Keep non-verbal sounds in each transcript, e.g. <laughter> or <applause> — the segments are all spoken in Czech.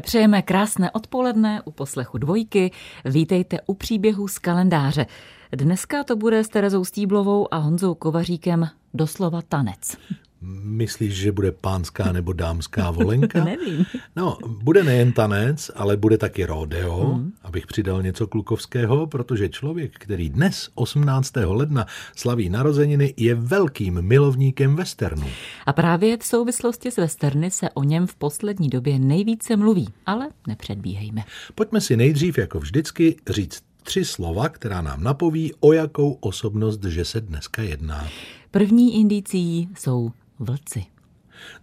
Přejeme krásné odpoledne u poslechu dvojky. Vítejte u příběhu z kalendáře. Dneska to bude s Terezou Stíblovou a Honzou Kovaříkem doslova tanec. Myslíš, že bude pánská nebo dámská <laughs> volenka? Nevím. No, bude nejen tanec, ale bude taky rodeo, hmm. abych přidal něco klukovského, protože člověk, který dnes, 18. ledna, slaví narozeniny, je velkým milovníkem westernu. A právě v souvislosti s westerny se o něm v poslední době nejvíce mluví, ale nepředbíhejme. Pojďme si nejdřív, jako vždycky, říct tři slova, která nám napoví, o jakou osobnost, že se dneska jedná. První indicí jsou vlci.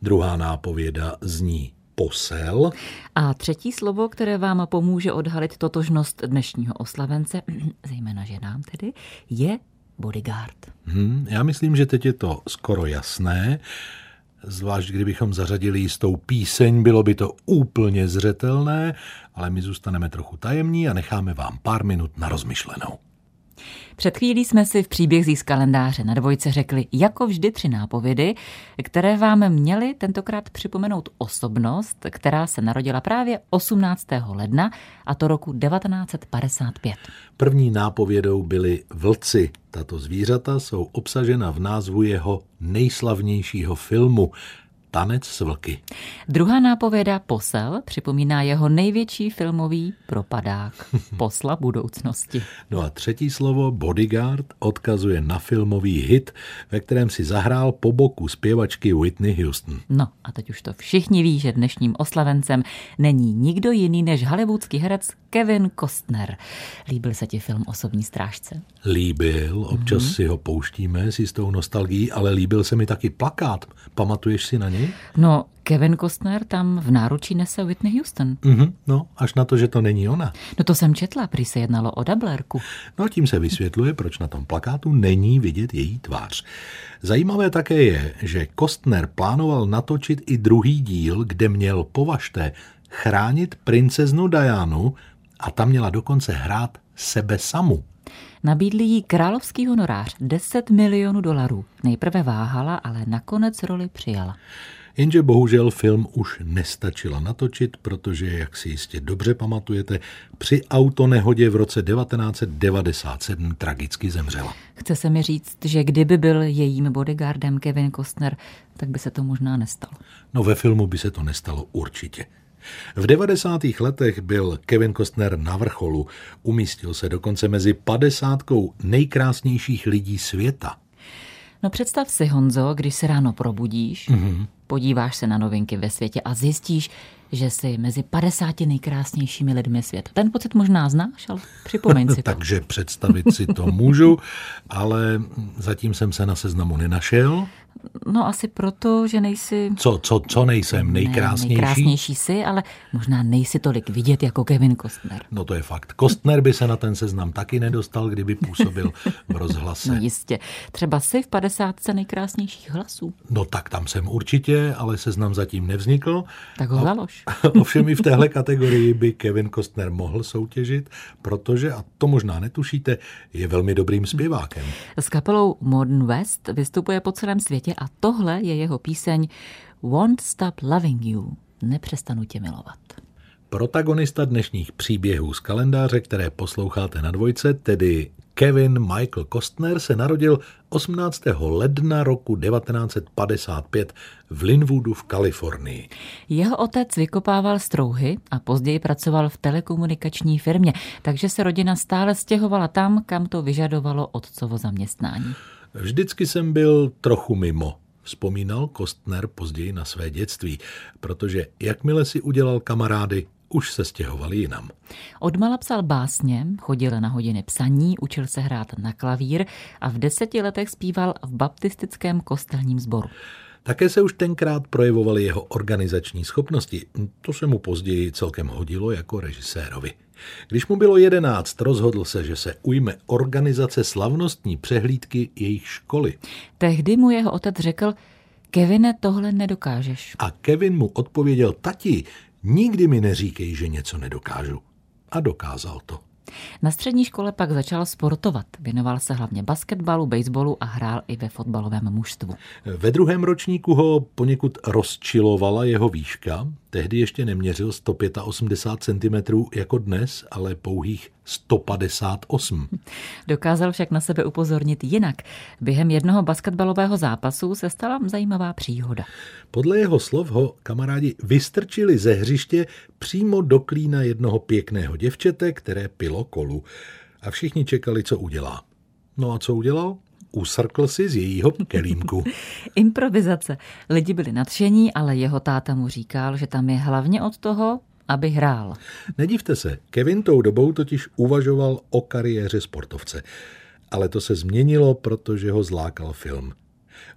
Druhá nápověda zní posel. A třetí slovo, které vám pomůže odhalit totožnost dnešního oslavence, <clears throat> zejména ženám tedy, je bodyguard. Hmm, já myslím, že teď je to skoro jasné. Zvlášť kdybychom zařadili jistou píseň, bylo by to úplně zřetelné, ale my zůstaneme trochu tajemní a necháme vám pár minut na rozmyšlenou. Před chvílí jsme si v příběh z kalendáře na dvojce řekli jako vždy tři nápovědy, které vám měly tentokrát připomenout osobnost, která se narodila právě 18. ledna a to roku 1955. První nápovědou byly vlci. Tato zvířata jsou obsažena v názvu jeho nejslavnějšího filmu Tanec s vlky. Druhá nápověda Posel připomíná jeho největší filmový propadák <laughs> Posla budoucnosti. No a třetí slovo Bodyguard odkazuje na filmový hit, ve kterém si zahrál po boku zpěvačky Whitney Houston. No a teď už to všichni ví, že dnešním oslavencem není nikdo jiný než hollywoodský herec Kevin Costner. Líbil se ti film Osobní strážce? Líbil, občas mm-hmm. si ho pouštíme s jistou nostalgií, ale líbil se mi taky plakát. Pamatuješ si na něj? No, Kevin Costner tam v náručí nese Whitney Houston. Mm-hmm, no, až na to, že to není ona. No to jsem četla, prý se jednalo o dablérku. No tím se vysvětluje, proč na tom plakátu není vidět její tvář. Zajímavé také je, že Kostner plánoval natočit i druhý díl, kde měl, považte, chránit princeznu Dianu a tam měla dokonce hrát sebe samu. Nabídli jí královský honorář 10 milionů dolarů. Nejprve váhala, ale nakonec roli přijala. Jenže bohužel film už nestačila natočit, protože, jak si jistě dobře pamatujete, při autonehodě v roce 1997 tragicky zemřela. Chce se mi říct, že kdyby byl jejím bodyguardem Kevin Costner, tak by se to možná nestalo. No ve filmu by se to nestalo určitě. V 90. letech byl Kevin Costner na vrcholu. Umístil se dokonce mezi padesátkou nejkrásnějších lidí světa. No představ si, Honzo, když se ráno probudíš, mm-hmm. podíváš se na novinky ve světě a zjistíš, že jsi mezi 50 nejkrásnějšími lidmi světa. Ten pocit možná znáš, ale připomeň si <laughs> to. Takže představit si to můžu, ale zatím jsem se na seznamu nenašel. No asi proto, že nejsi... Co, co, co nejsem? Nejkrásnější? Ne, nejkrásnější jsi, ale možná nejsi tolik vidět jako Kevin Kostner. No to je fakt. Kostner by se na ten seznam taky nedostal, kdyby působil v rozhlase. <laughs> No jistě. Třeba jsi v 50 nejkrásnějších hlasů. No tak tam jsem určitě, ale seznam zatím nevznikl. Tak ho založ. <laughs> Ovšem i v téhle kategorii by Kevin Kostner mohl soutěžit, protože, a to možná netušíte, je velmi dobrým zpěvákem. S kapelou Modern West vystupuje po celém světě a tohle je jeho píseň Won't Stop Loving You. Nepřestanu tě milovat. Protagonista dnešních příběhů z kalendáře, které posloucháte na dvojce, tedy Kevin Michael Kostner se narodil 18. ledna roku 1955 v Linwoodu v Kalifornii. Jeho otec vykopával strouhy a později pracoval v telekomunikační firmě, takže se rodina stále stěhovala tam, kam to vyžadovalo otcovo zaměstnání. Vždycky jsem byl trochu mimo, vzpomínal Kostner později na své dětství, protože jakmile si udělal kamarády, už se stěhovali jinam. Odmala psal básně, chodil na hodiny psaní, učil se hrát na klavír a v deseti letech zpíval v baptistickém kostelním sboru. Také se už tenkrát projevovaly jeho organizační schopnosti. To se mu později celkem hodilo jako režisérovi. Když mu bylo jedenáct, rozhodl se, že se ujme organizace slavnostní přehlídky jejich školy. Tehdy mu jeho otec řekl, Kevine, tohle nedokážeš. A Kevin mu odpověděl, tati, nikdy mi neříkej, že něco nedokážu. A dokázal to. Na střední škole pak začal sportovat. Věnoval se hlavně basketbalu, baseballu a hrál i ve fotbalovém mužstvu. Ve druhém ročníku ho poněkud rozčilovala jeho výška, tehdy ještě neměřil 185 cm jako dnes, ale pouhých 158. Dokázal však na sebe upozornit jinak. Během jednoho basketbalového zápasu se stala zajímavá příhoda. Podle jeho slov ho kamarádi vystrčili ze hřiště přímo do klína jednoho pěkného děvčete, které pilo kolu. A všichni čekali, co udělá. No a co udělal? Usrkl si z jejího kelímku. <laughs> Improvizace. Lidi byli nadšení, ale jeho táta mu říkal, že tam je hlavně od toho, aby hrál. Nedivte se, Kevin tou dobou totiž uvažoval o kariéře sportovce. Ale to se změnilo, protože ho zlákal film.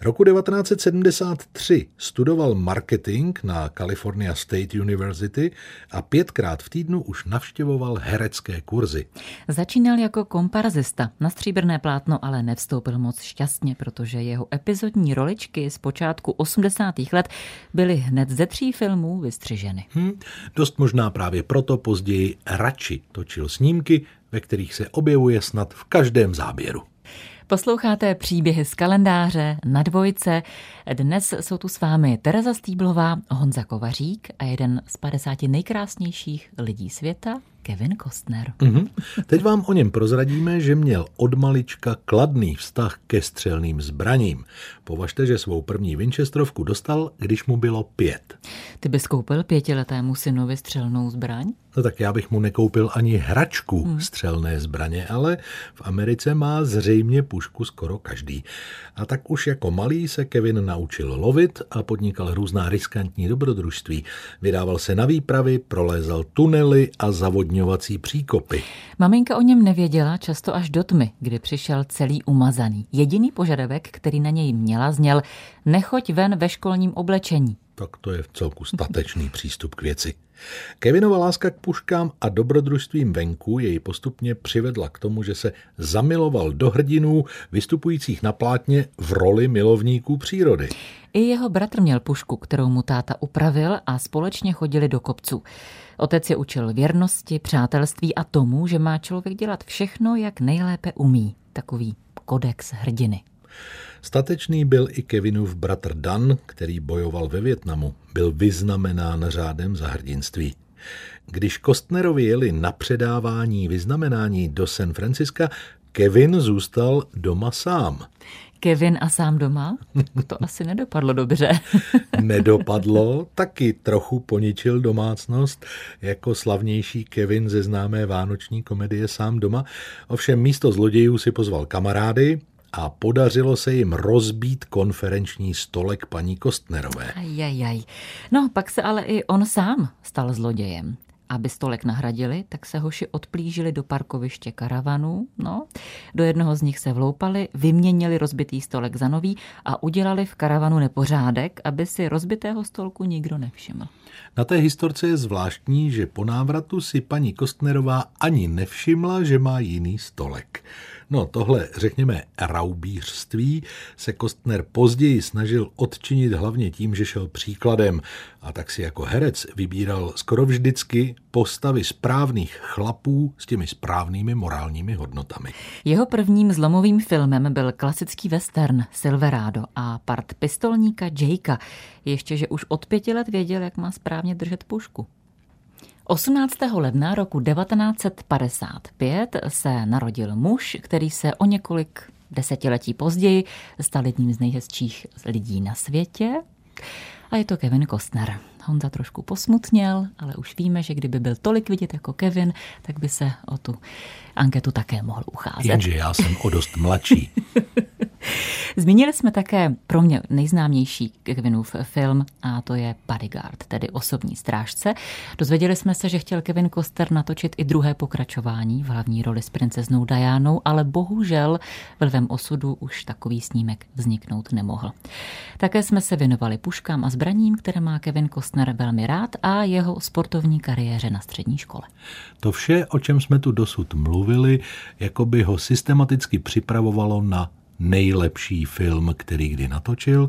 Roku 1973 studoval marketing na California State University a pětkrát v týdnu už navštěvoval herecké kurzy. Začínal jako komparzista. Na stříbrné plátno ale nevstoupil moc šťastně, protože jeho epizodní roličky z počátku 80. let byly hned ze tří filmů vystřiženy. Hmm, dost možná právě proto později radši točil snímky, ve kterých se objevuje snad v každém záběru. Posloucháte příběhy z kalendáře na dvojce. Dnes jsou tu s vámi Tereza Stýblová, Honza Kovařík a jeden z 50 nejkrásnějších lidí světa, Kevin Kostner. Mm-hmm. Teď vám o něm prozradíme, že měl od malička kladný vztah ke střelným zbraním. Považte, že svou první Winchesterovku dostal, když mu bylo pět. Ty bys koupil pětiletému synovi střelnou zbraň? No tak já bych mu nekoupil ani hračku hmm. střelné zbraně, ale v Americe má zřejmě pušku skoro každý. A tak už jako malý se Kevin naučil lovit a podnikal různá riskantní dobrodružství. Vydával se na výpravy, prolézal tunely a zavodňovací příkopy. Maminka o něm nevěděla často až do tmy, kdy přišel celý umazaný. Jediný požadavek, který na něj měla, zněl nechoď ven ve školním oblečení tak to je v celku statečný přístup k věci. Kevinova láska k puškám a dobrodružstvím venku jej postupně přivedla k tomu, že se zamiloval do hrdinů vystupujících na plátně v roli milovníků přírody. I jeho bratr měl pušku, kterou mu táta upravil a společně chodili do kopců. Otec je učil věrnosti, přátelství a tomu, že má člověk dělat všechno, jak nejlépe umí. Takový kodex hrdiny. Statečný byl i Kevinův bratr Dan, který bojoval ve Větnamu. Byl vyznamenán řádem za hrdinství. Když Kostnerovi jeli na předávání vyznamenání do San Franciska, Kevin zůstal doma sám. Kevin a sám doma? To asi nedopadlo dobře. <laughs> Nedopadlo, taky trochu poničil domácnost, jako slavnější Kevin ze známé vánoční komedie Sám doma. Ovšem místo zlodějů si pozval kamarády, a podařilo se jim rozbít konferenční stolek paní Kostnerové. Ajajaj. No, pak se ale i on sám stal zlodějem. Aby stolek nahradili, tak se hoši odplížili do parkoviště karavanů. No, do jednoho z nich se vloupali, vyměnili rozbitý stolek za nový a udělali v karavanu nepořádek, aby si rozbitého stolku nikdo nevšiml. Na té historce je zvláštní, že po návratu si paní Kostnerová ani nevšimla, že má jiný stolek. No tohle, řekněme, raubířství se Kostner později snažil odčinit hlavně tím, že šel příkladem a tak si jako herec vybíral skoro vždycky postavy správných chlapů s těmi správnými morálními hodnotami. Jeho prvním zlomovým filmem byl klasický western Silverado a part pistolníka Jakea. Ještě, že už od pěti let věděl, jak má správně držet pušku. 18. ledna roku 1955 se narodil muž, který se o několik desetiletí později stal jedním z nejhezčích lidí na světě. A je to Kevin Costner. Honza trošku posmutněl, ale už víme, že kdyby byl tolik vidět jako Kevin, tak by se o tu anketu také mohl ucházet. Jenže já jsem o dost mladší. <laughs> Zmínili jsme také pro mě nejznámější Kevinův film a to je Bodyguard, tedy osobní strážce. Dozvěděli jsme se, že chtěl Kevin Koster natočit i druhé pokračování v hlavní roli s princeznou Dianou, ale bohužel vlivem osudu už takový snímek vzniknout nemohl. Také jsme se věnovali puškám a zbraním, které má Kevin Kostner velmi rád a jeho sportovní kariéře na střední škole. To vše, o čem jsme tu dosud mluvili, jako by ho systematicky připravovalo na nejlepší film, který kdy natočil.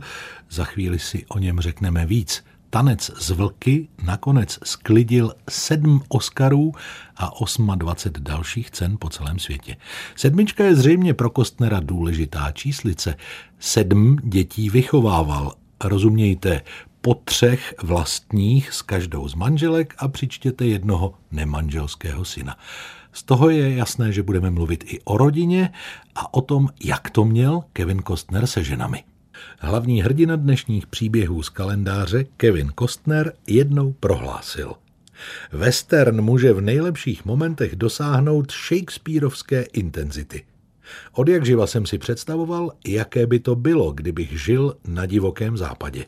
Za chvíli si o něm řekneme víc. Tanec z vlky nakonec sklidil sedm Oscarů a 28 dalších cen po celém světě. Sedmička je zřejmě pro Kostnera důležitá číslice. Sedm dětí vychovával. Rozumějte, po třech vlastních s každou z manželek a přičtěte jednoho nemanželského syna. Z toho je jasné, že budeme mluvit i o rodině a o tom, jak to měl Kevin Costner se ženami. Hlavní hrdina dnešních příběhů z kalendáře Kevin Costner jednou prohlásil. Western může v nejlepších momentech dosáhnout Shakespeareovské intenzity. Od jak živa jsem si představoval, jaké by to bylo, kdybych žil na divokém západě.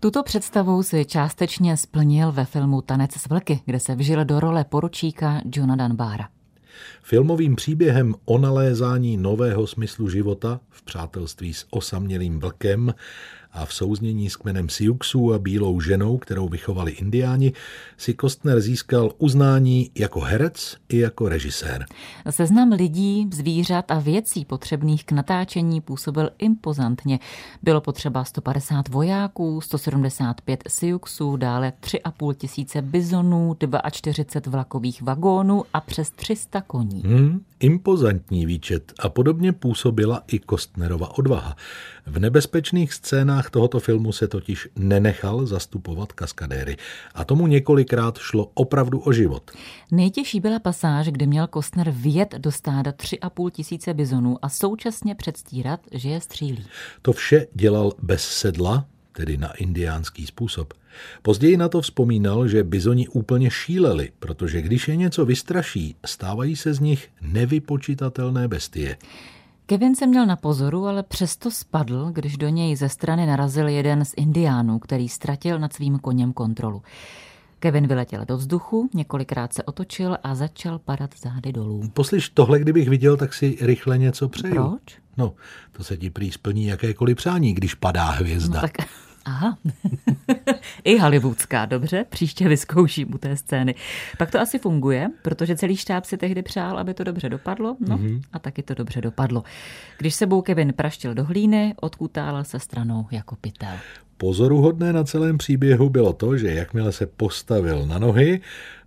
Tuto představu si částečně splnil ve filmu Tanec s vlky, kde se vžil do role poručíka Johna Dunbara. Filmovým příběhem o nalézání nového smyslu života v přátelství s osamělým vlkem a v souznění s kmenem Siuxů a bílou ženou, kterou vychovali indiáni, si Kostner získal uznání jako herec i jako režisér. Seznam lidí, zvířat a věcí potřebných k natáčení působil impozantně. Bylo potřeba 150 vojáků, 175 Siuxů, dále 3,5 tisíce bizonů, 42 vlakových vagónů a přes 300 koní. Hmm, impozantní výčet a podobně působila i Kostnerova odvaha. V nebezpečných scénách tohoto filmu se totiž nenechal zastupovat kaskadéry a tomu několikrát šlo opravdu o život. Nejtěžší byla pasáž, kde měl Kostner vjet do stáda 3,5 tisíce bizonů a současně předstírat, že je střílí. To vše dělal bez sedla, tedy na indiánský způsob. Později na to vzpomínal, že bizoni úplně šíleli, protože když je něco vystraší, stávají se z nich nevypočitatelné bestie. Kevin se měl na pozoru, ale přesto spadl, když do něj ze strany narazil jeden z indiánů, který ztratil nad svým koněm kontrolu. Kevin vyletěl do vzduchu, několikrát se otočil a začal padat zády dolů. Poslyš, tohle kdybych viděl, tak si rychle něco přeju. Proč? No, to se ti prý splní jakékoliv přání, když padá hvězda. No, tak Aha, <laughs> i hollywoodská, dobře, příště vyzkouším u té scény. Pak to asi funguje, protože celý štáb si tehdy přál, aby to dobře dopadlo, no mm-hmm. a taky to dobře dopadlo. Když sebou Kevin praštil do hlíny, odkutál se stranou jako pytel. Pozoruhodné na celém příběhu bylo to, že jakmile se postavil na nohy,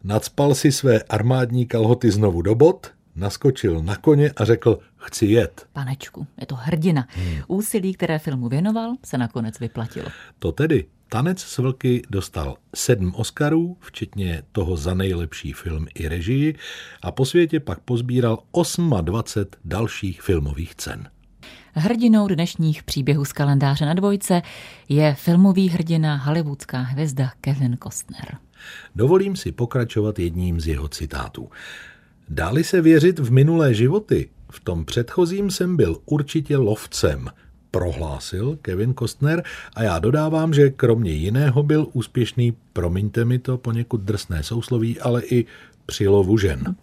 nadspal si své armádní kalhoty znovu do bod, naskočil na koně a řekl, chci jet. Panečku, je to hrdina. Hmm. Úsilí, které filmu věnoval, se nakonec vyplatilo. To tedy Tanec s vlky dostal sedm Oscarů, včetně toho za nejlepší film i režii, a po světě pak pozbíral 28 dalších filmových cen. Hrdinou dnešních příběhů z kalendáře na dvojce je filmový hrdina hollywoodská hvězda Kevin Costner. Dovolím si pokračovat jedním z jeho citátů. Dáli se věřit v minulé životy? V tom předchozím jsem byl určitě lovcem, prohlásil Kevin Costner a já dodávám, že kromě jiného byl úspěšný, promiňte mi to poněkud drsné sousloví, ale i při lovu žen.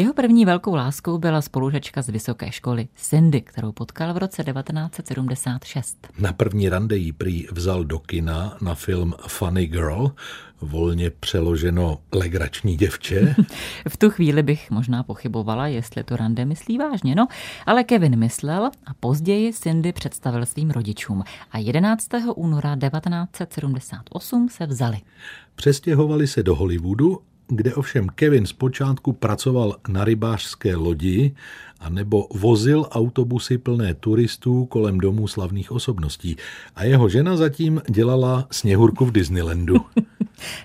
Jeho první velkou láskou byla spolužačka z vysoké školy Cindy, kterou potkal v roce 1976. Na první rande jí prý vzal do kina na film Funny Girl, volně přeloženo legrační děvče. <laughs> v tu chvíli bych možná pochybovala, jestli to rande myslí vážně, no, ale Kevin myslel a později Cindy představil svým rodičům a 11. února 1978 se vzali. Přestěhovali se do Hollywoodu kde ovšem Kevin zpočátku pracoval na rybářské lodi a nebo vozil autobusy plné turistů kolem domů slavných osobností a jeho žena zatím dělala sněhurku v Disneylandu. <laughs>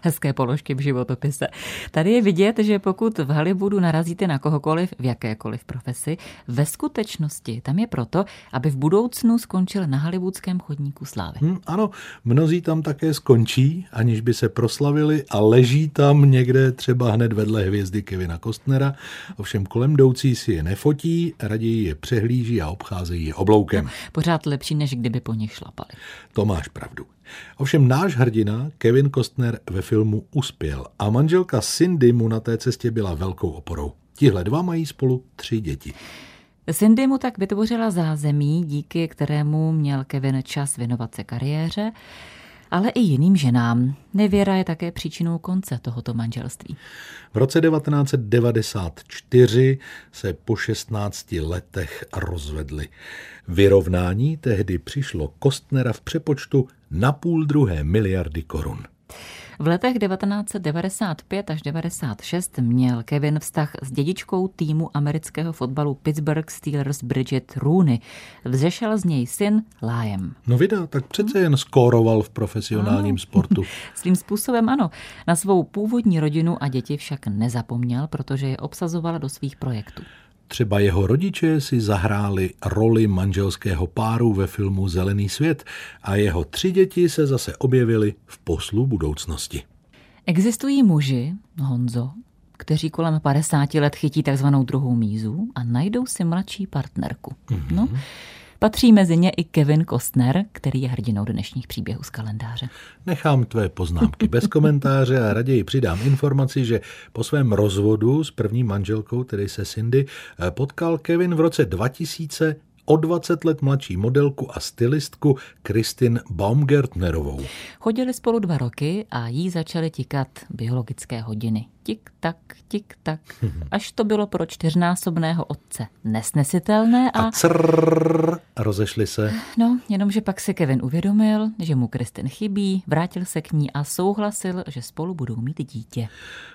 Hezké položky v životopise. Tady je vidět, že pokud v Hollywoodu narazíte na kohokoliv v jakékoliv profesi, ve skutečnosti tam je proto, aby v budoucnu skončil na hollywoodském chodníku slávy. Hmm, ano, mnozí tam také skončí, aniž by se proslavili a leží tam někde třeba hned vedle hvězdy Kevina Kostnera, ovšem kolem jdoucí si je nefotí, raději je přehlíží a obcházejí je obloukem. No, pořád lepší, než kdyby po nich šlapali. To máš pravdu. Ovšem náš hrdina Kevin Costner ve filmu uspěl a manželka Cindy mu na té cestě byla velkou oporou. Tihle dva mají spolu tři děti. Cindy mu tak vytvořila zázemí, díky kterému měl Kevin čas věnovat se kariéře ale i jiným ženám. Nevěra je také příčinou konce tohoto manželství. V roce 1994 se po 16 letech rozvedli. Vyrovnání tehdy přišlo Kostnera v přepočtu na půl druhé miliardy korun. V letech 1995 až 96 měl Kevin vztah s dědičkou týmu amerického fotbalu Pittsburgh Steelers Bridget Rooney. Vzešel z něj syn Liam. No vida, tak přece jen skóroval v profesionálním sportu. <laughs> Svým způsobem ano. Na svou původní rodinu a děti však nezapomněl, protože je obsazoval do svých projektů. Třeba jeho rodiče si zahráli roli manželského páru ve filmu Zelený svět a jeho tři děti se zase objevily v poslu budoucnosti. Existují muži, Honzo, kteří kolem 50 let chytí takzvanou druhou mízu a najdou si mladší partnerku. Mm-hmm. No, Patří mezi ně i Kevin Costner, který je hrdinou dnešních příběhů z kalendáře. Nechám tvé poznámky bez komentáře a raději přidám informaci, že po svém rozvodu s první manželkou, tedy se Cindy, potkal Kevin v roce 2000 o 20 let mladší modelku a stylistku Kristin Baumgartnerovou. Chodili spolu dva roky a jí začaly tikat biologické hodiny tik tak, tik tak, až to bylo pro čtyřnásobného otce nesnesitelné a... A crrr, rozešli se. No, jenomže pak se Kevin uvědomil, že mu Kristin chybí, vrátil se k ní a souhlasil, že spolu budou mít dítě.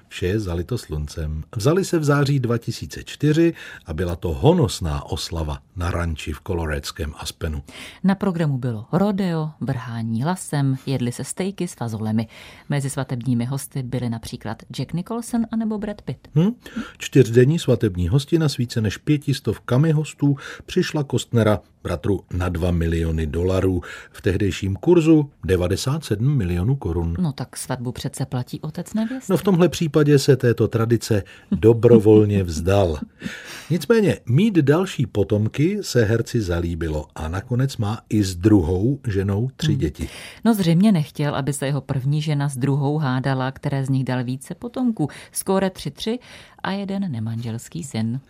Vše je zalito sluncem. Vzali se v září 2004 a byla to honosná oslava na ranči v koloréckém Aspenu. Na programu bylo rodeo, vrhání lasem, jedli se stejky s fazolemi. Mezi svatebními hosty byli například Jack Nicholson, Nicholson anebo Brad Pitt. Hmm? Čtyřdenní svatební hostina s více než pětistovkami hostů přišla Kostnera bratru na 2 miliony dolarů. V tehdejším kurzu 97 milionů korun. No tak svatbu přece platí otec nevěsty. No v tomhle případě se této tradice dobrovolně vzdal. Nicméně mít další potomky se herci zalíbilo a nakonec má i s druhou ženou tři hmm. děti. No zřejmě nechtěl, aby se jeho první žena s druhou hádala, které z nich dal více potomků. Skóre 3-3 a jeden nemanželský syn.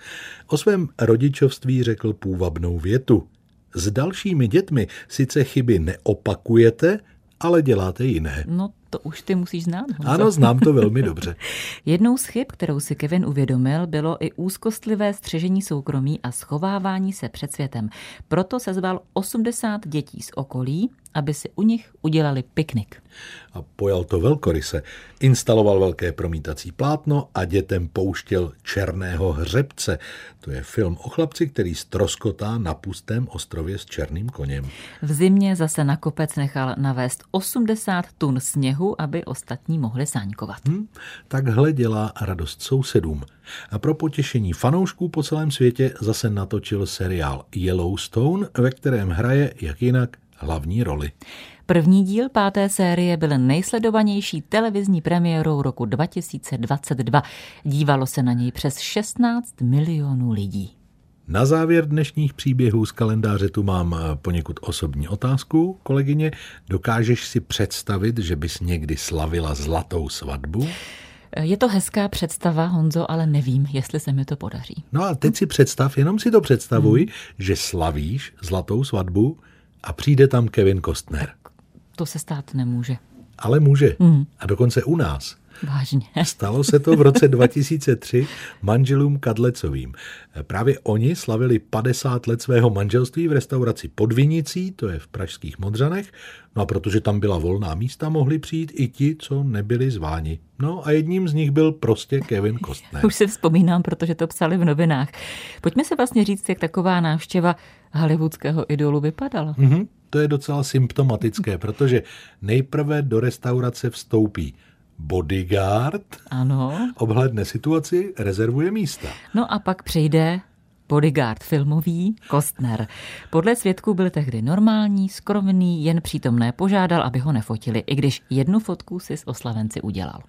O svém rodičovství řekl půvabnou větu. S dalšími dětmi sice chyby neopakujete, ale děláte jiné. No to už ty musíš znát. Honzo. Ano, znám to velmi dobře. <laughs> Jednou z chyb, kterou si Kevin uvědomil, bylo i úzkostlivé střežení soukromí a schovávání se před světem. Proto se zval 80 dětí z okolí, aby si u nich udělali piknik. A pojal to velkoryse. Instaloval velké promítací plátno a dětem pouštěl Černého hřebce. To je film o chlapci, který stroskotá na pustém ostrově s černým koněm. V zimě zase na kopec nechal navést 80 tun sněhu, aby ostatní mohli sáňkovat. Hmm, takhle dělá radost sousedům. A pro potěšení fanoušků po celém světě zase natočil seriál Yellowstone, ve kterém hraje, jak jinak, hlavní roli. První díl páté série byl nejsledovanější televizní premiérou roku 2022. Dívalo se na něj přes 16 milionů lidí. Na závěr dnešních příběhů z kalendáře tu mám eh, poněkud osobní otázku, kolegyně. Dokážeš si představit, že bys někdy slavila zlatou svatbu? Je to hezká představa, Honzo, ale nevím, jestli se mi to podaří. No a teď si představ, jenom si to představuj, hmm. že slavíš zlatou svatbu a přijde tam Kevin Kostner. To se stát nemůže. Ale může. Mm. A dokonce u nás. Vážně. Stalo se to v roce 2003 manželům Kadlecovým. Právě oni slavili 50 let svého manželství v restauraci Podvinicí, to je v pražských Modřanech, no a protože tam byla volná místa, mohli přijít i ti, co nebyli zváni. No a jedním z nich byl prostě Kevin Kostner. Už si vzpomínám, protože to psali v novinách. Pojďme se vlastně říct, jak taková návštěva hollywoodského idolu vypadala. Mm-hmm. To je docela symptomatické, protože nejprve do restaurace vstoupí bodyguard, ano. obhledne situaci, rezervuje místa. No a pak přijde bodyguard filmový Kostner. Podle svědků byl tehdy normální, skromný, jen přítomné požádal, aby ho nefotili, i když jednu fotku si s oslavenci udělal.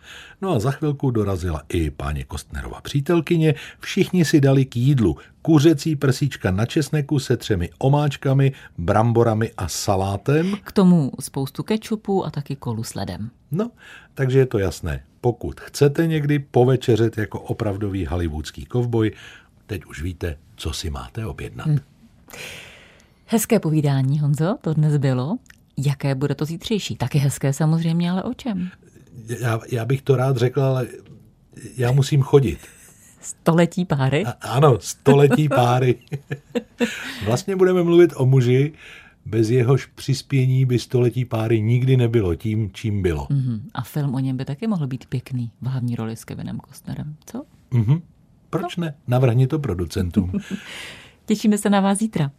No a za chvilku dorazila i páně Kostnerova přítelkyně, všichni si dali k jídlu kuřecí prsíčka na česneku se třemi omáčkami, bramborami a salátem. K tomu spoustu kečupu a taky kolu s ledem. No, takže je to jasné. Pokud chcete někdy povečeřet jako opravdový hollywoodský kovboj, teď už víte, co si máte objednat. Hmm. Hezké povídání, Honzo, to dnes bylo. Jaké bude to zítřejší? Taky hezké samozřejmě, ale o čem? Já, já bych to rád řekl, ale já musím chodit. <laughs> Století páry? A, ano, století páry. <laughs> vlastně budeme mluvit o muži, bez jehož přispění by století páry nikdy nebylo tím, čím bylo. Mm-hmm. A film o něm by taky mohl být pěkný v hlavní roli s Kevinem Costnerem, co? Mm-hmm. Proč ne? Navrhni to producentům. <laughs> Těšíme se na vás zítra.